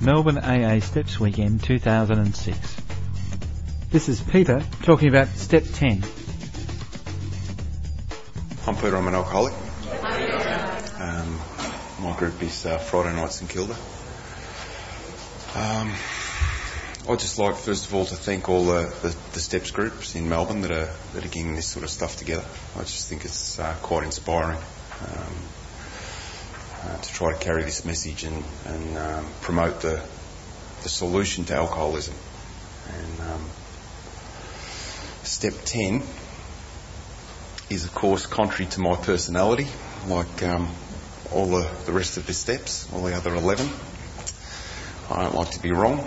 Melbourne AA Steps Weekend 2006. This is Peter talking about Step 10. I'm Peter, I'm an alcoholic. Um, my group is uh, Friday Nights in Kilda. Um, I'd just like, first of all, to thank all the, the, the, steps groups in Melbourne that are, that are getting this sort of stuff together. I just think it's uh, quite inspiring. Um, uh, to try to carry this message and, and um, promote the, the solution to alcoholism. And um, step 10 is, of course, contrary to my personality, like um, all the, the rest of the steps, all the other 11. I don't like to be wrong.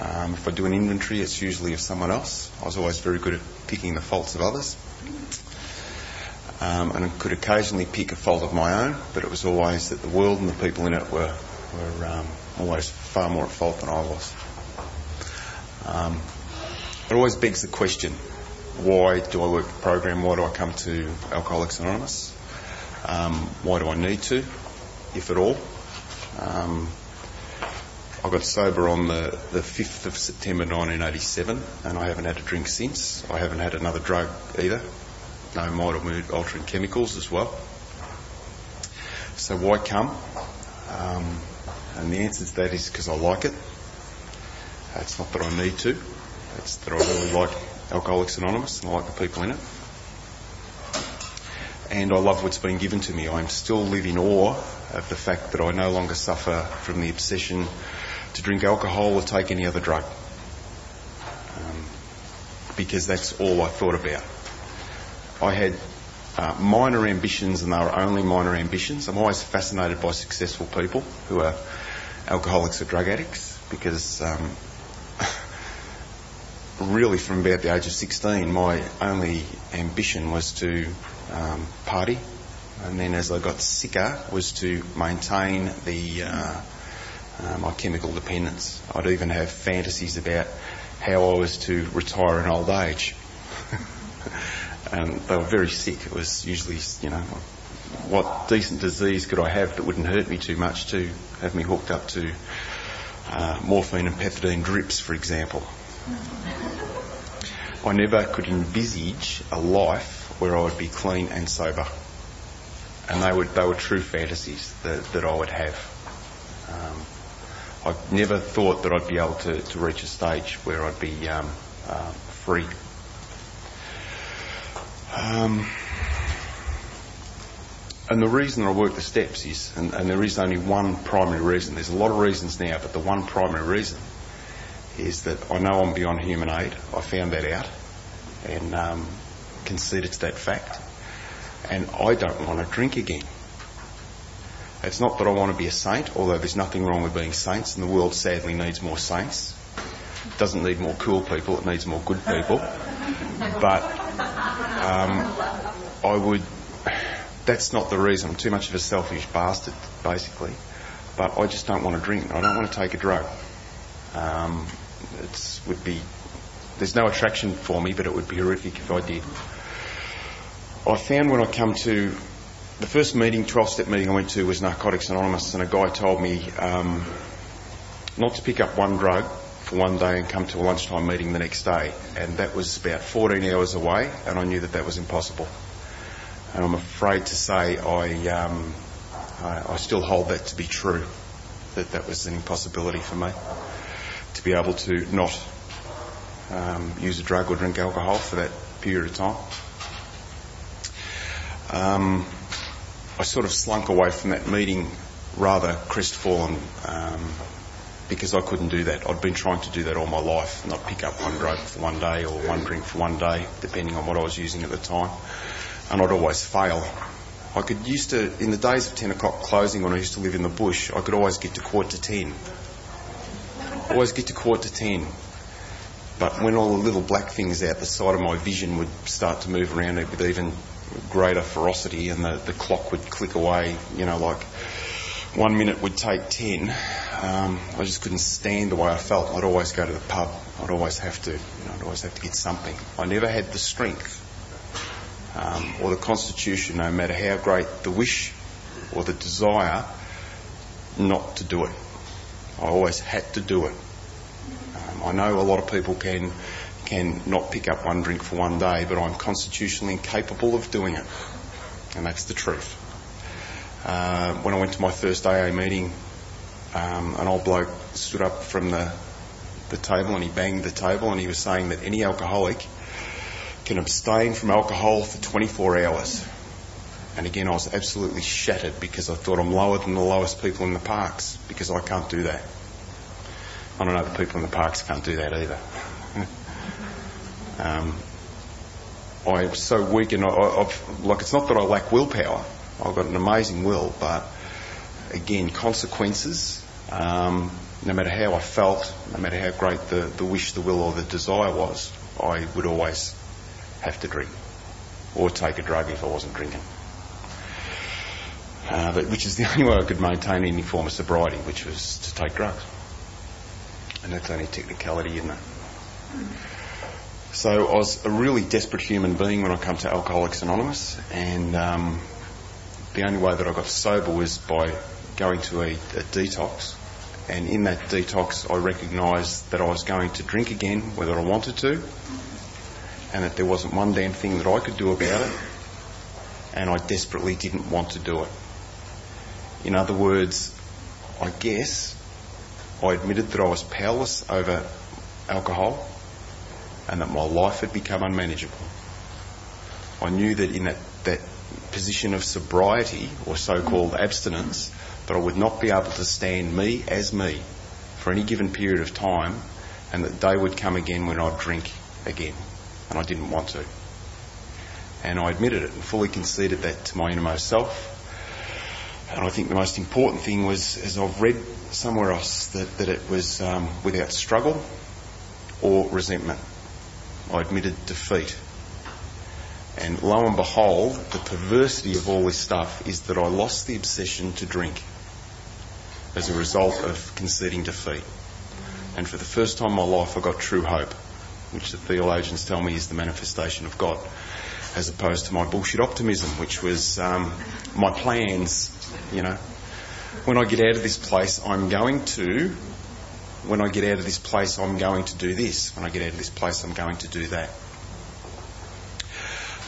Um, if I do an inventory, it's usually of someone else. I was always very good at picking the faults of others um, and could occasionally pick a fault of my own, but it was always that the world and the people in it were, were um, always far more at fault than I was. Um, it always begs the question, why do I work the program? Why do I come to Alcoholics Anonymous? Um, why do I need to, if at all? Um, I got sober on the, the 5th of September 1987 and I haven't had a drink since. I haven't had another drug either no mild mood altering chemicals as well. So why come? Um, and the answer to that is because I like it. It's not that I need to. It's that I really like Alcoholics Anonymous and I like the people in it. And I love what's been given to me. I'm still live in awe of the fact that I no longer suffer from the obsession to drink alcohol or take any other drug. Um, because that's all I thought about. I had uh, minor ambitions and they were only minor ambitions. I'm always fascinated by successful people who are alcoholics or drug addicts because um, really from about the age of 16 my only ambition was to um, party and then as I got sicker was to maintain the uh, uh, my chemical dependence. I'd even have fantasies about how I was to retire in old age. and they were very sick. It was usually, you know, what decent disease could I have that wouldn't hurt me too much to have me hooked up to uh, morphine and pethidine drips, for example. I never could envisage a life where I would be clean and sober. And they, would, they were true fantasies that, that I would have. Um, I never thought that I'd be able to, to reach a stage where I'd be um, uh, free um, and the reason I work the steps is, and, and, there is only one primary reason. There's a lot of reasons now, but the one primary reason is that I know I'm beyond human aid. I found that out and um, conceded to that fact. And I don't want to drink again. It's not that I want to be a saint, although there's nothing wrong with being saints, and the world sadly needs more saints. It doesn't need more cool people, it needs more good people. But um, I would. That's not the reason. I'm too much of a selfish bastard, basically. But I just don't want to drink. I don't want to take a drug. Um, it would be. There's no attraction for me, but it would be horrific if I did. I found when I come to the first meeting, 12 step meeting I went to was Narcotics Anonymous, and a guy told me um, not to pick up one drug for one day and come to a lunchtime meeting the next day. And that was about 14 hours away, and I knew that that was impossible. And I'm afraid to say I, um, I, I still hold that to be true, that that was an impossibility for me to be able to not um, use a drug or drink alcohol for that period of time. Um, I sort of slunk away from that meeting rather crestfallen. Um, because I couldn't do that. I'd been trying to do that all my life, not pick up one drug for one day or one drink for one day, depending on what I was using at the time. And I'd always fail. I could used to, in the days of 10 o'clock closing when I used to live in the bush, I could always get to quarter to 10. Always get to quarter to 10. But when all the little black things out the side of my vision would start to move around it, with even greater ferocity and the, the clock would click away, you know, like one minute would take 10, um, I just couldn't stand the way I felt. I'd always go to the pub. I'd always have to, you know, I'd always have to get something. I never had the strength um, or the constitution, no matter how great the wish or the desire not to do it. I always had to do it. Um, I know a lot of people can can not pick up one drink for one day, but I'm constitutionally incapable of doing it, and that's the truth. Uh, when I went to my first AA meeting, um, an old bloke stood up from the the table and he banged the table and he was saying that any alcoholic can abstain from alcohol for 24 hours. And again, I was absolutely shattered because I thought I'm lower than the lowest people in the parks because I can't do that. I don't know the people in the parks can't do that either. Um, I'm so weak and I, I've, like it's not that I lack willpower. I've got an amazing will, but again, consequences, um, no matter how I felt, no matter how great the, the wish, the will or the desire was, I would always have to drink or take a drug if I wasn't drinking. Uh, but, which is the only way I could maintain any form of sobriety, which was to take drugs. And that's only technicality, isn't it? So I was a really desperate human being when I come to Alcoholics Anonymous, and um, the only way that I got sober was by going to a, a detox. And in that detox, I recognised that I was going to drink again, whether I wanted to, and that there wasn't one damn thing that I could do about it, and I desperately didn't want to do it. In other words, I guess I admitted that I was powerless over alcohol and that my life had become unmanageable. I knew that in that, that position of sobriety or so-called abstinence, that I would not be able to stand me as me for any given period of time and that day would come again when I'd drink again and I didn't want to. And I admitted it and fully conceded that to my innermost self. And I think the most important thing was, as I've read somewhere else, that, that it was um, without struggle or resentment. I admitted defeat. And lo and behold, the perversity of all this stuff is that I lost the obsession to drink as a result of conceding defeat. And for the first time in my life, I got true hope which the theologians tell me is the manifestation of God, as opposed to my bullshit optimism, which was um, my plans, you know. When I get out of this place, I'm going to. When I get out of this place, I'm going to do this. When I get out of this place, I'm going to do that.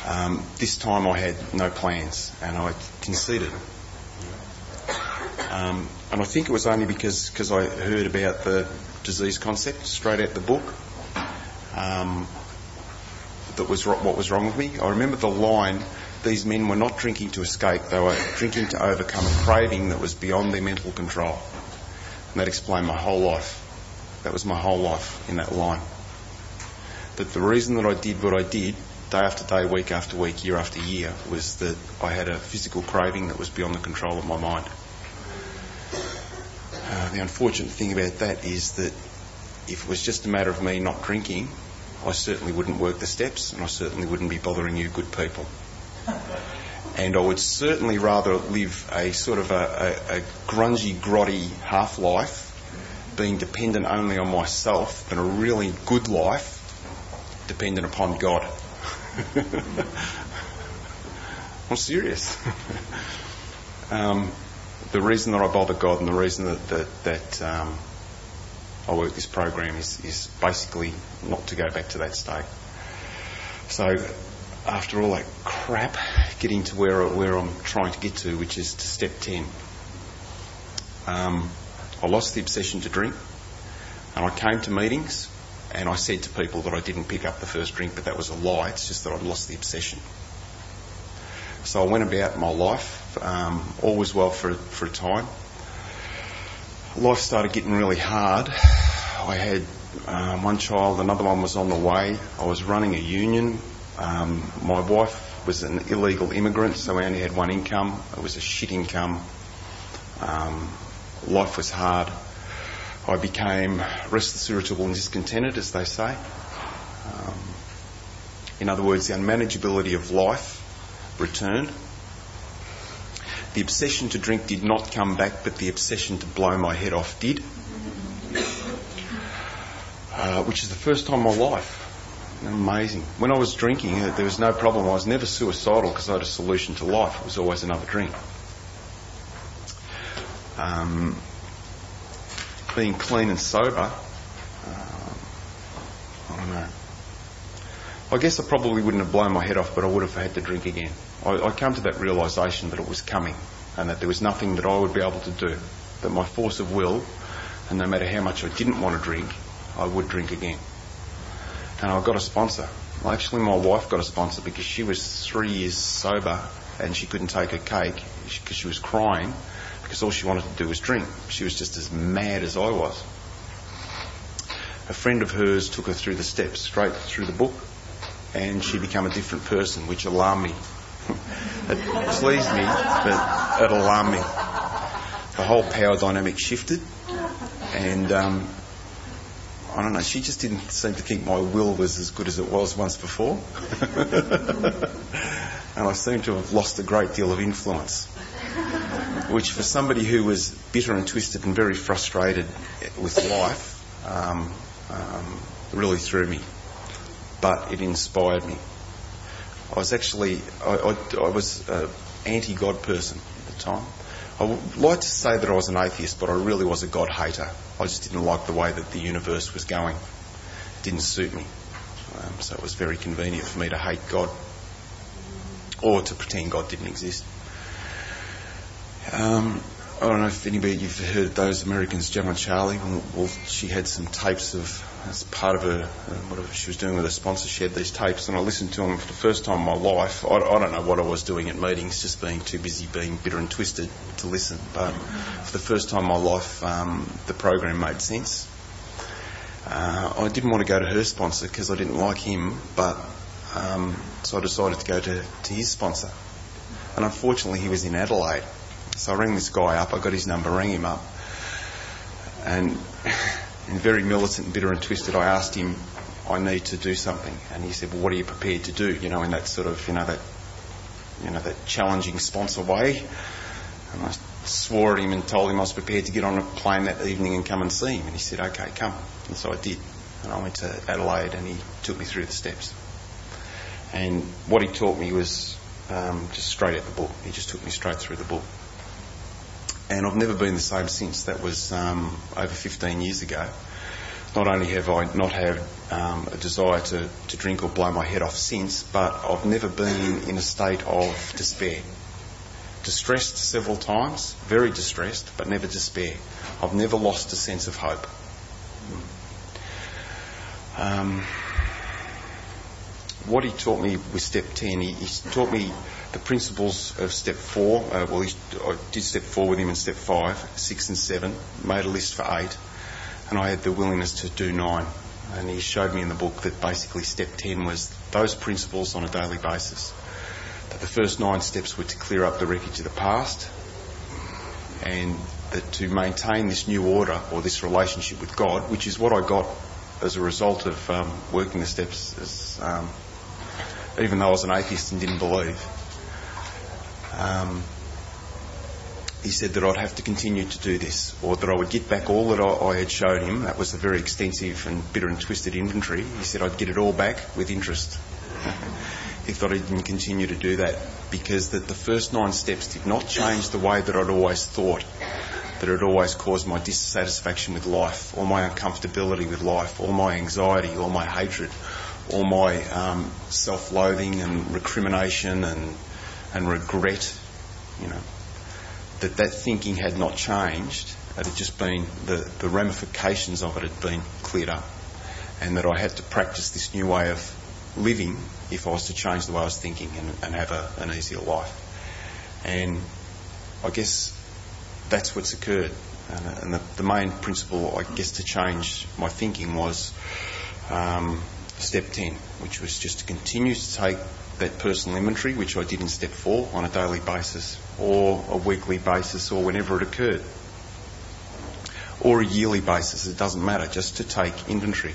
Um, this time I had no plans and I conceded. Um, and I think it was only because cause I heard about the disease concept straight out the book um, that was what was wrong with me. I remember the line, these men were not drinking to escape, they were drinking to overcome a craving that was beyond their mental control. And that explained my whole life. That was my whole life in that line. That the reason that I did what I did, day after day, week after week, year after year, was that I had a physical craving that was beyond the control of my mind. Uh, the unfortunate thing about that is that if it was just a matter of me not drinking, I certainly wouldn't work the steps and I certainly wouldn't be bothering you good people. And I would certainly rather live a sort of a, a, a grungy, grotty half life, being dependent only on myself, than a really good life dependent upon God. I'm serious. um, the reason that I bother God and the reason that, that, that um, I work this program is, is basically not to go back to that state. So after all that crap, getting to where, where I'm trying to get to, which is to step 10. Um, I lost the obsession to drink and I came to meetings and I said to people that I didn't pick up the first drink, but that was a lie. It's just that I'd lost the obsession. So I went about my life, um, all was well for, for a time life started getting really hard. I had um, one child, another one was on the way. I was running a union. Um, my wife was an illegal immigrant, so I only had one income. It was a shit income. Um, life was hard. I became restless, irritable, and discontented, as they say. Um, in other words, the unmanageability of life returned. The obsession to drink did not come back, but the obsession to blow my head off did. Uh, which is the first time in my life Amazing. When I was drinking, uh, there was no problem. I was never suicidal because I had a solution to life. It was always another drink. Um, being clean and sober, um, I don't know. I guess I probably wouldn't have blown my head off, but I would have had to drink again. I, I came to that realisation that it was coming and that there was nothing that I would be able to do. That my force of will, and no matter how much I didn't want to drink, I would drink again and I got a sponsor. Actually, my wife got a sponsor because she was three years sober and she couldn't take her cake because she was crying because all she wanted to do was drink. She was just as mad as I was. A friend of hers took her through the steps, straight through the book, and she became a different person, which alarmed me. it pleased me, but it alarmed me. The whole power dynamic shifted, and um, I don't know, she just didn't seem to think my will was as good as it was once before. and I seem to have lost a great deal of influence. Which, for somebody who was bitter and twisted and very frustrated with life, um, um, really threw me. But it inspired me. I was actually, I, I, I was an anti God person at the time. I would like to say that I was an atheist, but I really was a God hater. I just didn't like the way that the universe was going. It didn't suit me. Um, so it was very convenient for me to hate God or to pretend God didn't exist. Um, I don't know if anybody you've heard those Americans, Joe and Charlie. Well, she had some tapes of as part of her uh, whatever she was doing with her sponsor. She had these tapes, and I listened to them for the first time in my life. I, I, don't know what I was doing at meetings, just being too busy being bitter and twisted to listen. But for the first time in my life, um, the program made sense. Uh, I didn't want to go to her sponsor because I didn't like him, but um, so I decided to go to, to his sponsor. And unfortunately, he was in Adelaide. So I rang this guy up. I got his number, rang him up, and and very militant bitter and twisted, I asked him, I need to do something. And he said, well, what are you prepared to do? You know, in that sort of, you know, that, you know, that challenging sponsor way. And I swore at him and told him I was prepared to get on a plane that evening and come and see him. And he said, okay, come. And so I did. And I went to Adelaide and he took me through the steps. And what he taught me was um, just straight at the book. He just took me straight through the book and I've never been the same since. That was um, over 15 years ago. Not only have I not had um, a desire to, to drink or blow my head off since, but I've never been in a state of despair. Distressed several times, very distressed, but never despair. I've never lost a sense of hope. Um, what he taught me with step 10, he, he taught me the principles of step four. Uh, well, he, I did step four with him in step five, six and seven, made a list for eight, and I had the willingness to do nine. And he showed me in the book that basically step 10 was those principles on a daily basis. That the first nine steps were to clear up the wreckage of the past, and that to maintain this new order or this relationship with God, which is what I got as a result of um, working the steps, as, um, even though I was an atheist and didn't believe um, he said that I'd have to continue to do this, or that I would get back all that I, I, had shown him. That was a very extensive and bitter and twisted inventory. He said I'd get it all back with interest if I didn't continue to do that, because that the first nine steps did not change the way that I'd always thought. That it always caused my dissatisfaction with life, or my uncomfortability with life, or my anxiety, or my hatred, or my um, self-loathing and recrimination and and regret, you know, that that thinking had not changed. It had just been, the, the ramifications of it had been cleared up. And that I had to practice this new way of living if I was to change the way I was thinking and, and have a, an easier life. And I guess that's what's occurred. And, and the, the, main principle, I guess, to change my thinking was um, step 10, which was just to continue to take that personal inventory, which I did in step four on a daily basis or a weekly basis or whenever it occurred. Or a yearly basis, it doesn't matter, just to take inventory.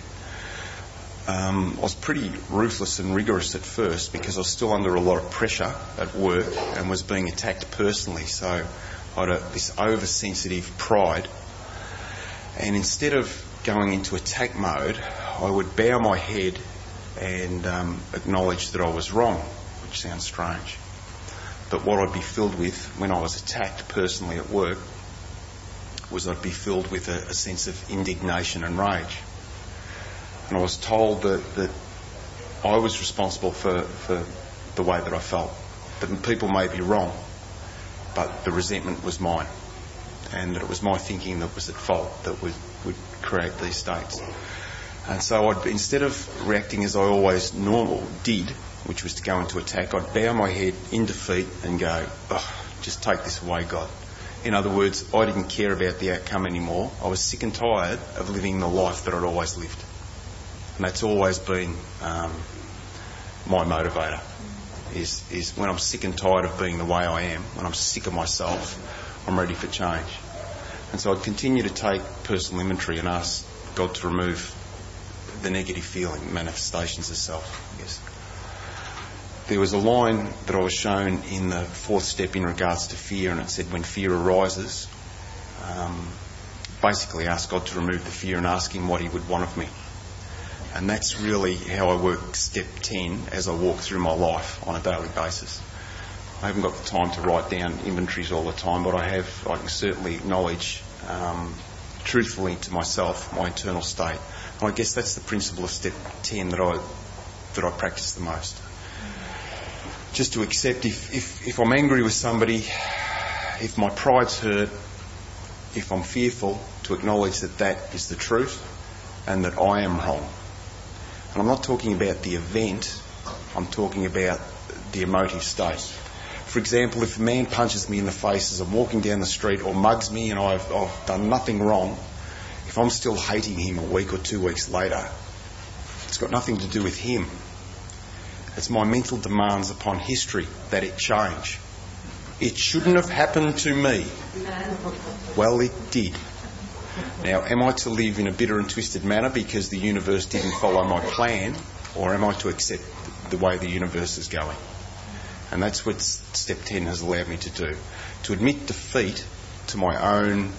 Um, I was pretty ruthless and rigorous at first because I was still under a lot of pressure at work and was being attacked personally. So I had a, this oversensitive pride. And instead of going into attack mode, I would bow my head and um, acknowledge that I was wrong, which sounds strange. But what I'd be filled with when I was attacked personally at work was I'd be filled with a, a sense of indignation and rage. And I was told that, that I was responsible for, for the way that I felt. That people may be wrong, but the resentment was mine. And that it was my thinking that was at fault that would, would create these states. And so I'd, instead of reacting as I always normal did, which was to go into attack, I'd bow my head in defeat and go, oh, just take this away, God. In other words, I didn't care about the outcome anymore. I was sick and tired of living the life that I'd always lived. And that's always been um, my motivator. Is, is when I'm sick and tired of being the way I am, when I'm sick of myself, I'm ready for change. And so I'd continue to take personal inventory and ask God to remove the negative feeling, manifestations of self, I guess. There was a line that I was shown in the fourth step in regards to fear, and it said, When fear arises, um, basically ask God to remove the fear and ask Him what He would want of me. And that's really how I work step 10 as I walk through my life on a daily basis. I haven't got the time to write down inventories all the time, but I have, I can certainly acknowledge um, truthfully to myself my internal state. And I guess that's the principle of step 10 that I, that I practice the most. Just to accept if, if, if I'm angry with somebody, if my pride's hurt, if I'm fearful, to acknowledge that that is the truth and that I am wrong. And I'm not talking about the event, I'm talking about the emotive state. For example, if a man punches me in the face as I'm walking down the street or mugs me and I've, I've done nothing wrong, if I'm still hating him a week or two weeks later, it's got nothing to do with him. It's my mental demands upon history that it change. It shouldn't have happened to me. Well, it did. Now, am I to live in a bitter and twisted manner because the universe didn't follow my plan, or am I to accept the way the universe is going? And that's what step 10 has allowed me to do. To admit defeat to my own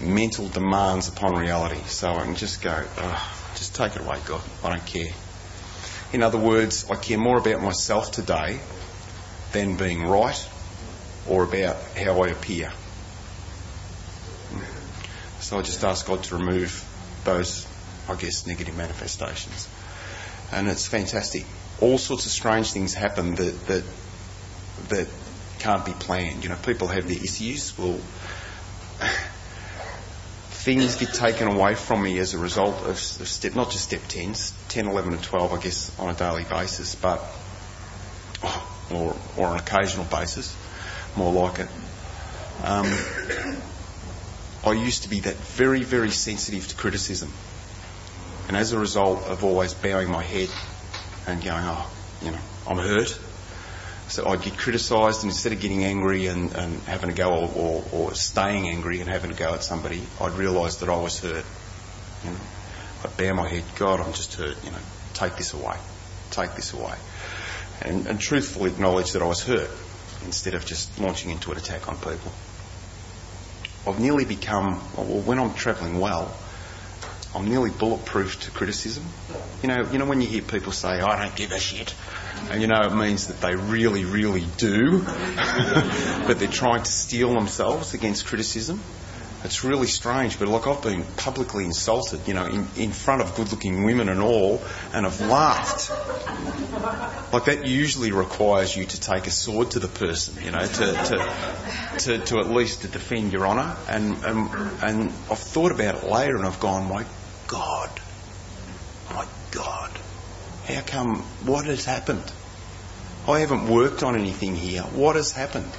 mental demands upon reality. So I can just go, oh, just take it away, God. I don't care. In other words, I care more about myself today than being right or about how I appear. So I just ask God to remove those, I guess, negative manifestations. And it's fantastic. All sorts of strange things happen that, that, that can't be planned. You know, people have their issues. Well, things get taken away from me as a result of, step, not just step 10, 10, 11 and 12, I guess, on a daily basis, but, or, or on an occasional basis, more like it. Um, I used to be that very, very sensitive to criticism. And as a result of always bowing my head and going, oh, you know, I'm hurt. So I'd get criticised, and instead of getting angry and, and having to go, or, or, or, staying angry and having to go at somebody, I'd realise that I was hurt. You know, I'd bow my head, God, I'm just hurt. You know, take this away, take this away, and, and truthfully acknowledge that I was hurt instead of just launching into an attack on people. I've nearly become, well, when I'm travelling well, I'm nearly bulletproof to criticism. You know, you know when you hear people say, "I don't give a shit," and you know it means that they really, really do, but they're trying to steel themselves against criticism. It's really strange, but like I've been publicly insulted, you know, in, in front of good-looking women and all, and I've laughed. Like that usually requires you to take a sword to the person, you know, to to to, to at least to defend your honour. And, and and I've thought about it later, and I've gone, my God, my God, how come? What has happened? I haven't worked on anything here. What has happened?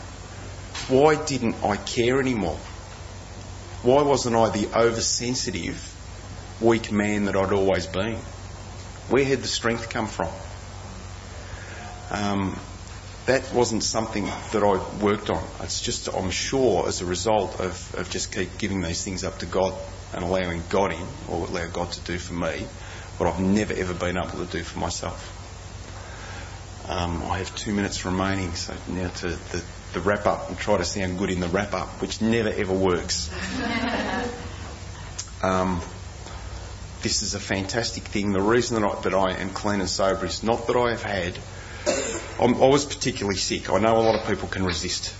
Why didn't I care anymore? Why wasn't I the oversensitive, weak man that I'd always been? Where had the strength come from? Um, that wasn't something that I worked on. It's just, I'm sure, as a result of, of just keep giving these things up to God and allowing God in, or allow God to do for me, what I've never ever been able to do for myself. Um, I have two minutes remaining, so now to the the wrap up and try to sound good in the wrap up, which never ever works. Um, this is a fantastic thing. The reason that I, that I am clean and sober is not that I have had. I'm, I was particularly sick. I know a lot of people can resist.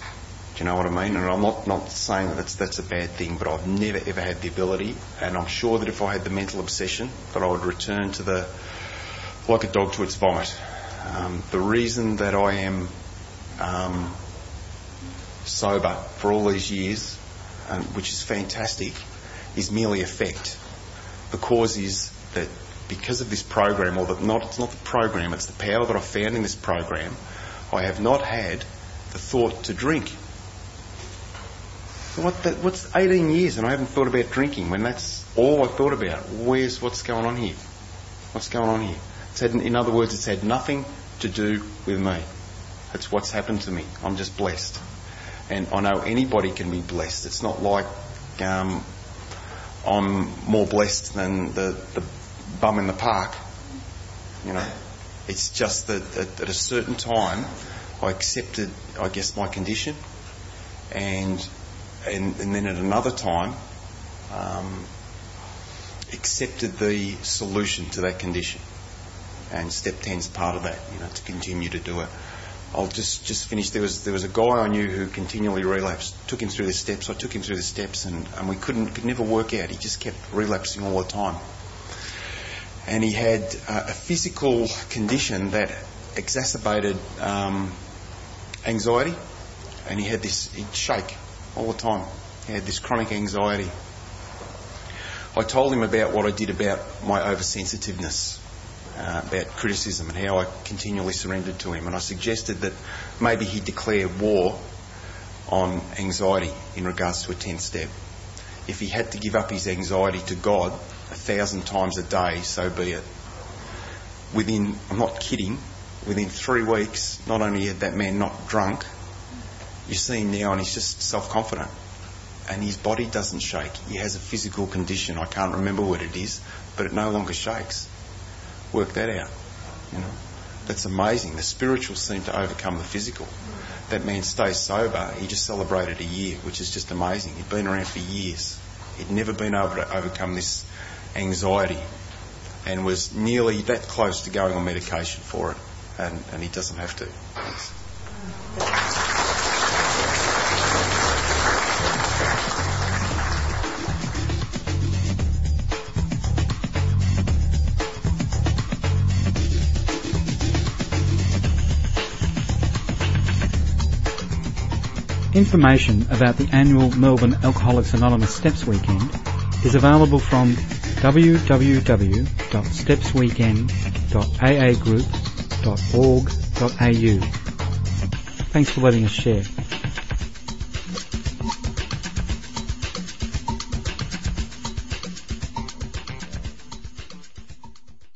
Do you know what I mean? And I'm not, not saying that that's, that's a bad thing, but I've never ever had the ability, and I'm sure that if I had the mental obsession, that I would return to the, like a dog to its vomit. Um, the reason that I am um, sober for all these years, um, which is fantastic, is merely effect. The cause is that because of this program, or that not, it's not the program, it's the power that I found in this program, I have not had the thought to drink. What the, what's 18 years and I haven't thought about drinking when that's all I thought about? Where's what's going on here? What's going on here? It's had, in other words, it's had nothing to do with me. It's what's happened to me. I'm just blessed. And I know anybody can be blessed. It's not like um, I'm more blessed than the, the bum in the park. You know, it's just that at, at a certain time I accepted, I guess, my condition, and and, and then at another time um, accepted the solution to that condition. And step 10 is part of that, you know, to continue to do it. I'll just, just finish. There was, there was a guy I knew who continually relapsed. Took him through the steps. I took him through the steps and, and we couldn't, could never work out. He just kept relapsing all the time. And he had uh, a physical condition that exacerbated um, anxiety. And he had this, he'd shake all the time. He had this chronic anxiety. I told him about what I did about my oversensitiveness uh, about criticism and how I continually surrendered to him. And I suggested that maybe he declare war on anxiety in regards to a 10th step. If he had to give up his anxiety to God a thousand times a day, so be it. Within, I'm not kidding, within three weeks, not only had that man not drunk, you see him now and he's just self confident. And his body doesn't shake. He has a physical condition. I can't remember what it is, but it no longer shakes work that out. You know, that's amazing. The spiritual seem to overcome the physical. That man stays sober. He just celebrated a year, which is just amazing. He'd been around for years. He'd never been able to overcome this anxiety, and was nearly that close to going on medication for it. And, and he doesn't have to. Thanks. Information about the annual Melbourne Alcoholics Anonymous Steps Weekend is available from www.stepsweekend.aagroup.org.au. Thanks for letting us share.